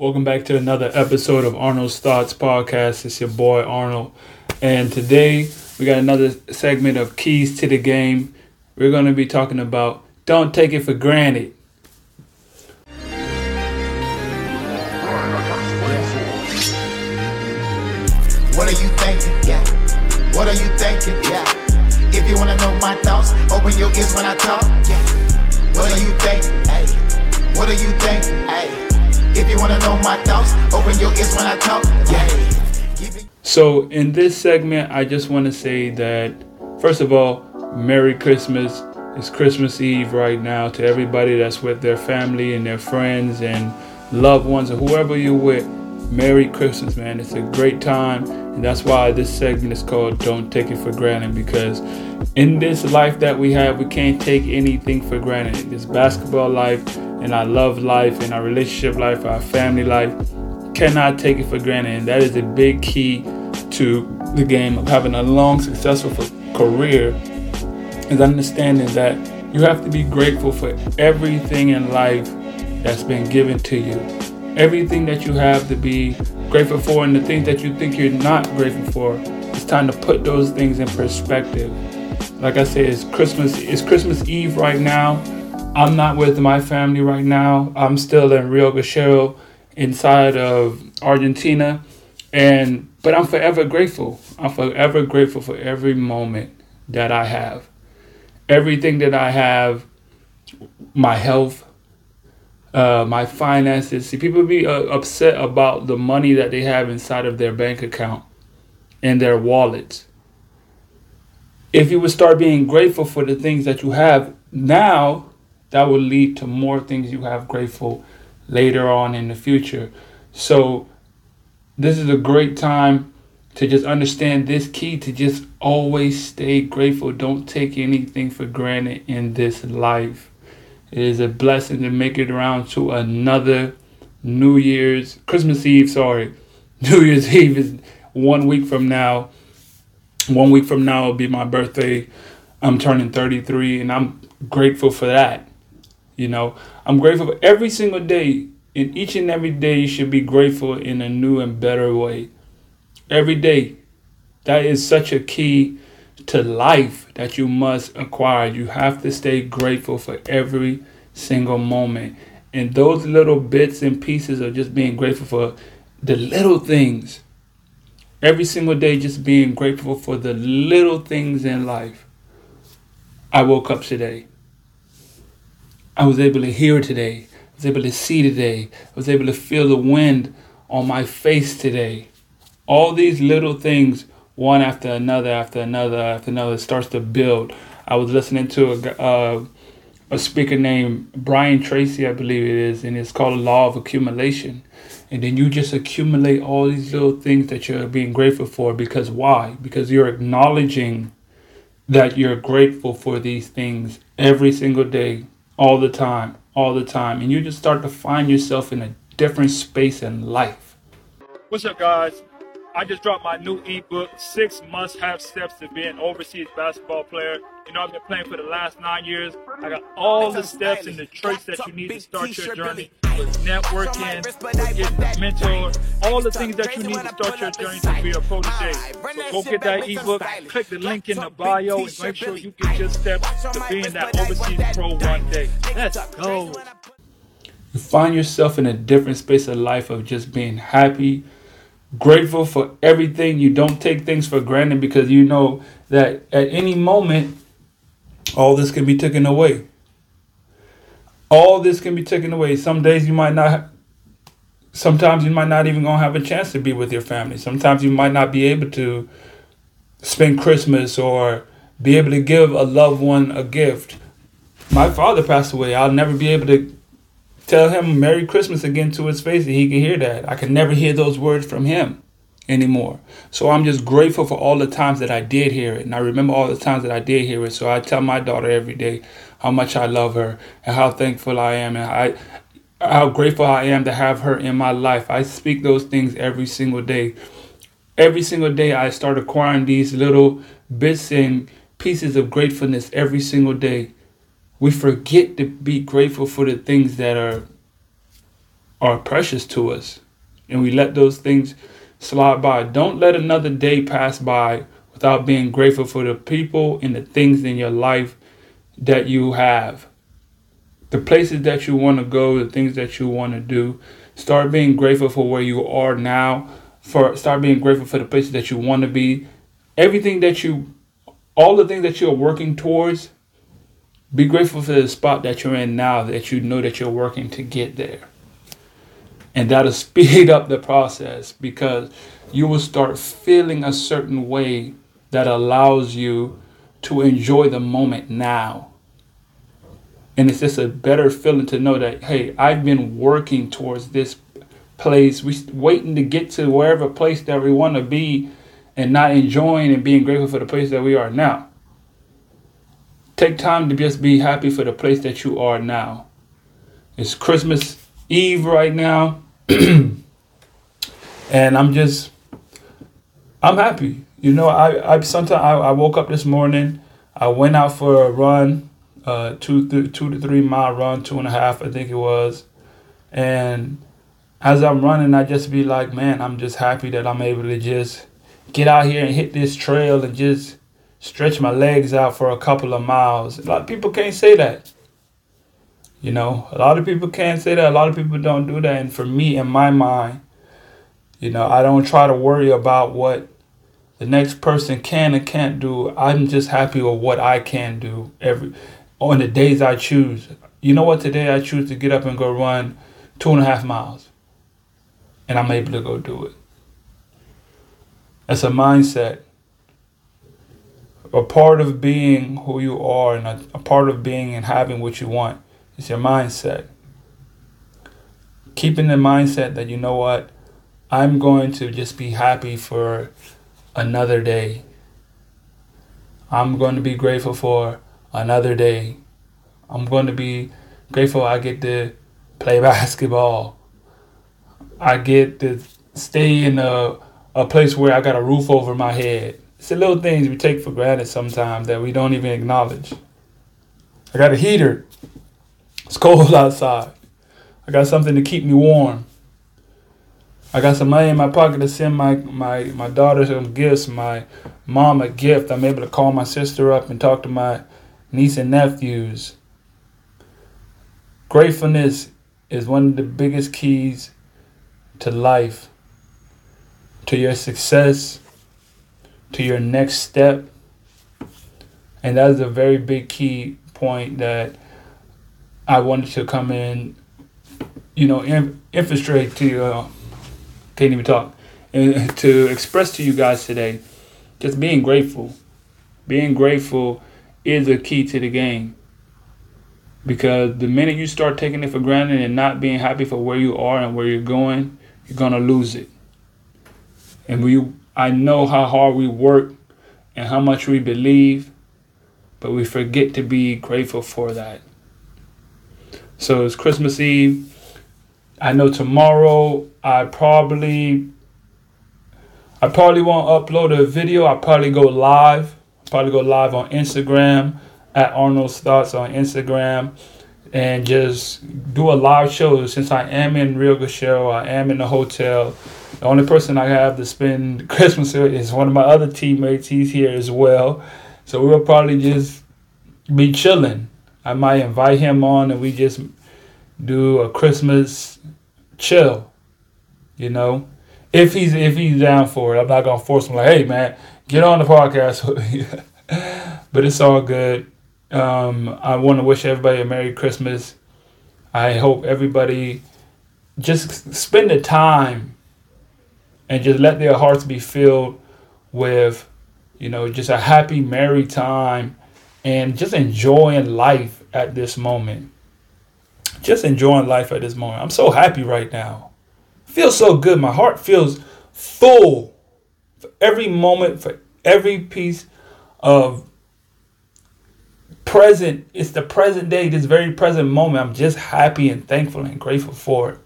Welcome back to another episode of Arnold's Thoughts Podcast. It's your boy Arnold. And today we got another segment of Keys to the Game. We're going to be talking about Don't Take It for Granted. What are you thinking? Yeah. What are you thinking? Yeah. If you wanna know my thoughts, open your ears when I talk. Yeah. What are you thinking? Hey. What are you thinking? Hey. If you wanna know my thoughts, open your ears when I talk. Yeah. So, in this segment, I just want to say that, first of all, Merry Christmas. It's Christmas Eve right now to everybody that's with their family and their friends and loved ones or whoever you're with. Merry Christmas, man. It's a great time. And that's why this segment is called Don't Take It for Granted because in this life that we have, we can't take anything for granted. This basketball life and our love life and our relationship life, our family life, cannot take it for granted. And that is a big key to the game of having a long, successful career is understanding that you have to be grateful for everything in life that's been given to you everything that you have to be grateful for and the things that you think you're not grateful for it's time to put those things in perspective. Like i said it's christmas it's christmas eve right now. I'm not with my family right now. I'm still in rio Gallo inside of argentina. And but i'm forever grateful. I'm forever grateful for every moment that i have. Everything that i have my health uh, my finances. See, people be uh, upset about the money that they have inside of their bank account and their wallet. If you would start being grateful for the things that you have now, that will lead to more things you have grateful later on in the future. So, this is a great time to just understand this key to just always stay grateful. Don't take anything for granted in this life. It is a blessing to make it around to another New Year's, Christmas Eve, sorry. New Year's Eve is one week from now. One week from now will be my birthday. I'm turning 33 and I'm grateful for that. You know, I'm grateful for every single day. In each and every day, you should be grateful in a new and better way. Every day. That is such a key to life that you must acquire. You have to stay grateful for every single moment. And those little bits and pieces of just being grateful for the little things. Every single day, just being grateful for the little things in life. I woke up today. I was able to hear today. I was able to see today. I was able to feel the wind on my face today. All these little things one after another after another after another starts to build. I was listening to a uh, a speaker named Brian Tracy, I believe it is, and it's called the Law of Accumulation. And then you just accumulate all these little things that you're being grateful for because why? Because you're acknowledging that you're grateful for these things every single day, all the time, all the time. And you just start to find yourself in a different space in life. What's up, guys? I just dropped my new ebook, Six Must Have Steps to Be an Overseas Basketball Player. You know, I've been playing for the last nine years. I got all the steps and the traits that you need to start your journey with networking, with getting mentor, all the things that you need to start your journey to be a protege. So go get that ebook, click the link in the bio, and make sure you get your steps to being that overseas pro one day. Let's go. You find yourself in a different space of life of just being happy grateful for everything. You don't take things for granted because you know that at any moment, all this can be taken away. All this can be taken away. Some days you might not. Sometimes you might not even gonna have a chance to be with your family. Sometimes you might not be able to spend Christmas or be able to give a loved one a gift. My father passed away. I'll never be able to tell him Merry Christmas again to his face and he can hear that. I can never hear those words from him anymore. So I'm just grateful for all the times that I did hear it. And I remember all the times that I did hear it. So I tell my daughter every day how much I love her and how thankful I am and I how grateful I am to have her in my life. I speak those things every single day. Every single day I start acquiring these little bits and pieces of gratefulness every single day we forget to be grateful for the things that are are precious to us. And we let those things slide by. Don't let another day pass by without being grateful for the people and the things in your life that you have. The places that you want to go, the things that you want to do. Start being grateful for where you are now. For start being grateful for the places that you want to be. Everything that you all the things that you're working towards, be grateful for the spot that you're in now that you know that you're working to get there. And that'll speed up the process because you will start feeling a certain way that allows you to enjoy the moment now. And it's just a better feeling to know that, hey, I've been working towards this place. We waiting to get to wherever place that we want to be and not enjoying and being grateful for the place that we are now. Take time to just be happy for the place that you are now. It's Christmas Eve right now. and I'm just I'm happy. You know, I, I sometimes I, I woke up this morning, I went out for a run, uh two two to three mile run, two and a half, I think it was. And as I'm running, I just be like, man, I'm just happy that I'm able to just get out here and hit this trail and just stretch my legs out for a couple of miles. A lot of people can't say that. You know, a lot of people can't say that. A lot of people don't do that. And for me, in my mind, you know, I don't try to worry about what the next person can and can't do. I'm just happy with what I can do every on the days I choose. You know what? Today I choose to get up and go run two and a half miles. And I'm able to go do it. That's a mindset. A part of being who you are and a, a part of being and having what you want is your mindset. Keeping the mindset that you know what, I'm going to just be happy for another day. I'm going to be grateful for another day. I'm going to be grateful I get to play basketball. I get to stay in a a place where I got a roof over my head. It's the little things we take for granted sometimes that we don't even acknowledge. I got a heater. It's cold outside. I got something to keep me warm. I got some money in my pocket to send my, my, my daughter some gifts, my mom a gift. I'm able to call my sister up and talk to my niece and nephews. Gratefulness is one of the biggest keys to life to your success, to your next step. And that is a very big key point that I wanted to come in, you know, in, infiltrate to, uh, can't even talk, and to express to you guys today. Just being grateful. Being grateful is a key to the game. Because the minute you start taking it for granted and not being happy for where you are and where you're going, you're going to lose it. And we I know how hard we work and how much we believe, but we forget to be grateful for that. So it's Christmas Eve. I know tomorrow I probably I probably won't upload a video. I'll probably go live. I probably go live on Instagram at Arnold's Thoughts on Instagram and just do a live show since I am in Rio Gachero, I am in the hotel. The only person I have to spend Christmas with is one of my other teammates. He's here as well. So we'll probably just be chilling. I might invite him on and we just do a Christmas chill. You know? If he's if he's down for it. I'm not gonna force him like, hey man, get on the podcast. but it's all good. Um, I want to wish everybody a Merry Christmas. I hope everybody just spend the time and just let their hearts be filled with, you know, just a happy, merry time and just enjoying life at this moment. Just enjoying life at this moment. I'm so happy right now. I feel so good. My heart feels full for every moment, for every piece of present. It's the present day, this very present moment. I'm just happy and thankful and grateful for it.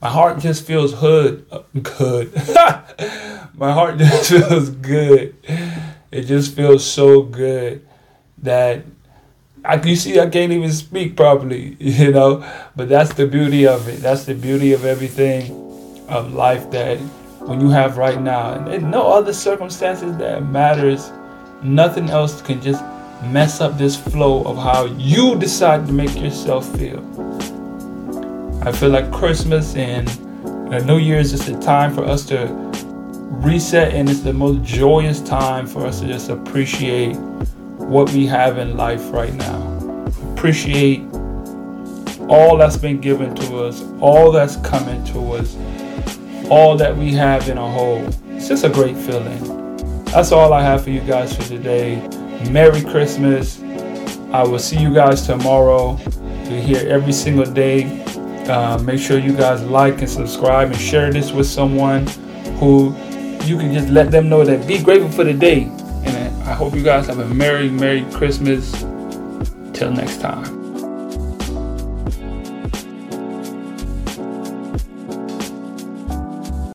My heart just feels hood uh, good. My heart just feels good. It just feels so good that I you see I can't even speak properly, you know. But that's the beauty of it. That's the beauty of everything of life that when you have right now, and no other circumstances that matters. Nothing else can just mess up this flow of how you decide to make yourself feel. I feel like Christmas and New Year's is the time for us to reset, and it's the most joyous time for us to just appreciate what we have in life right now. Appreciate all that's been given to us, all that's coming to us, all that we have in a whole. It's just a great feeling. That's all I have for you guys for today. Merry Christmas. I will see you guys tomorrow. We're here every single day. Uh, make sure you guys like and subscribe and share this with someone who you can just let them know that be grateful for the day And I hope you guys have a Merry, Merry Christmas. Till next time.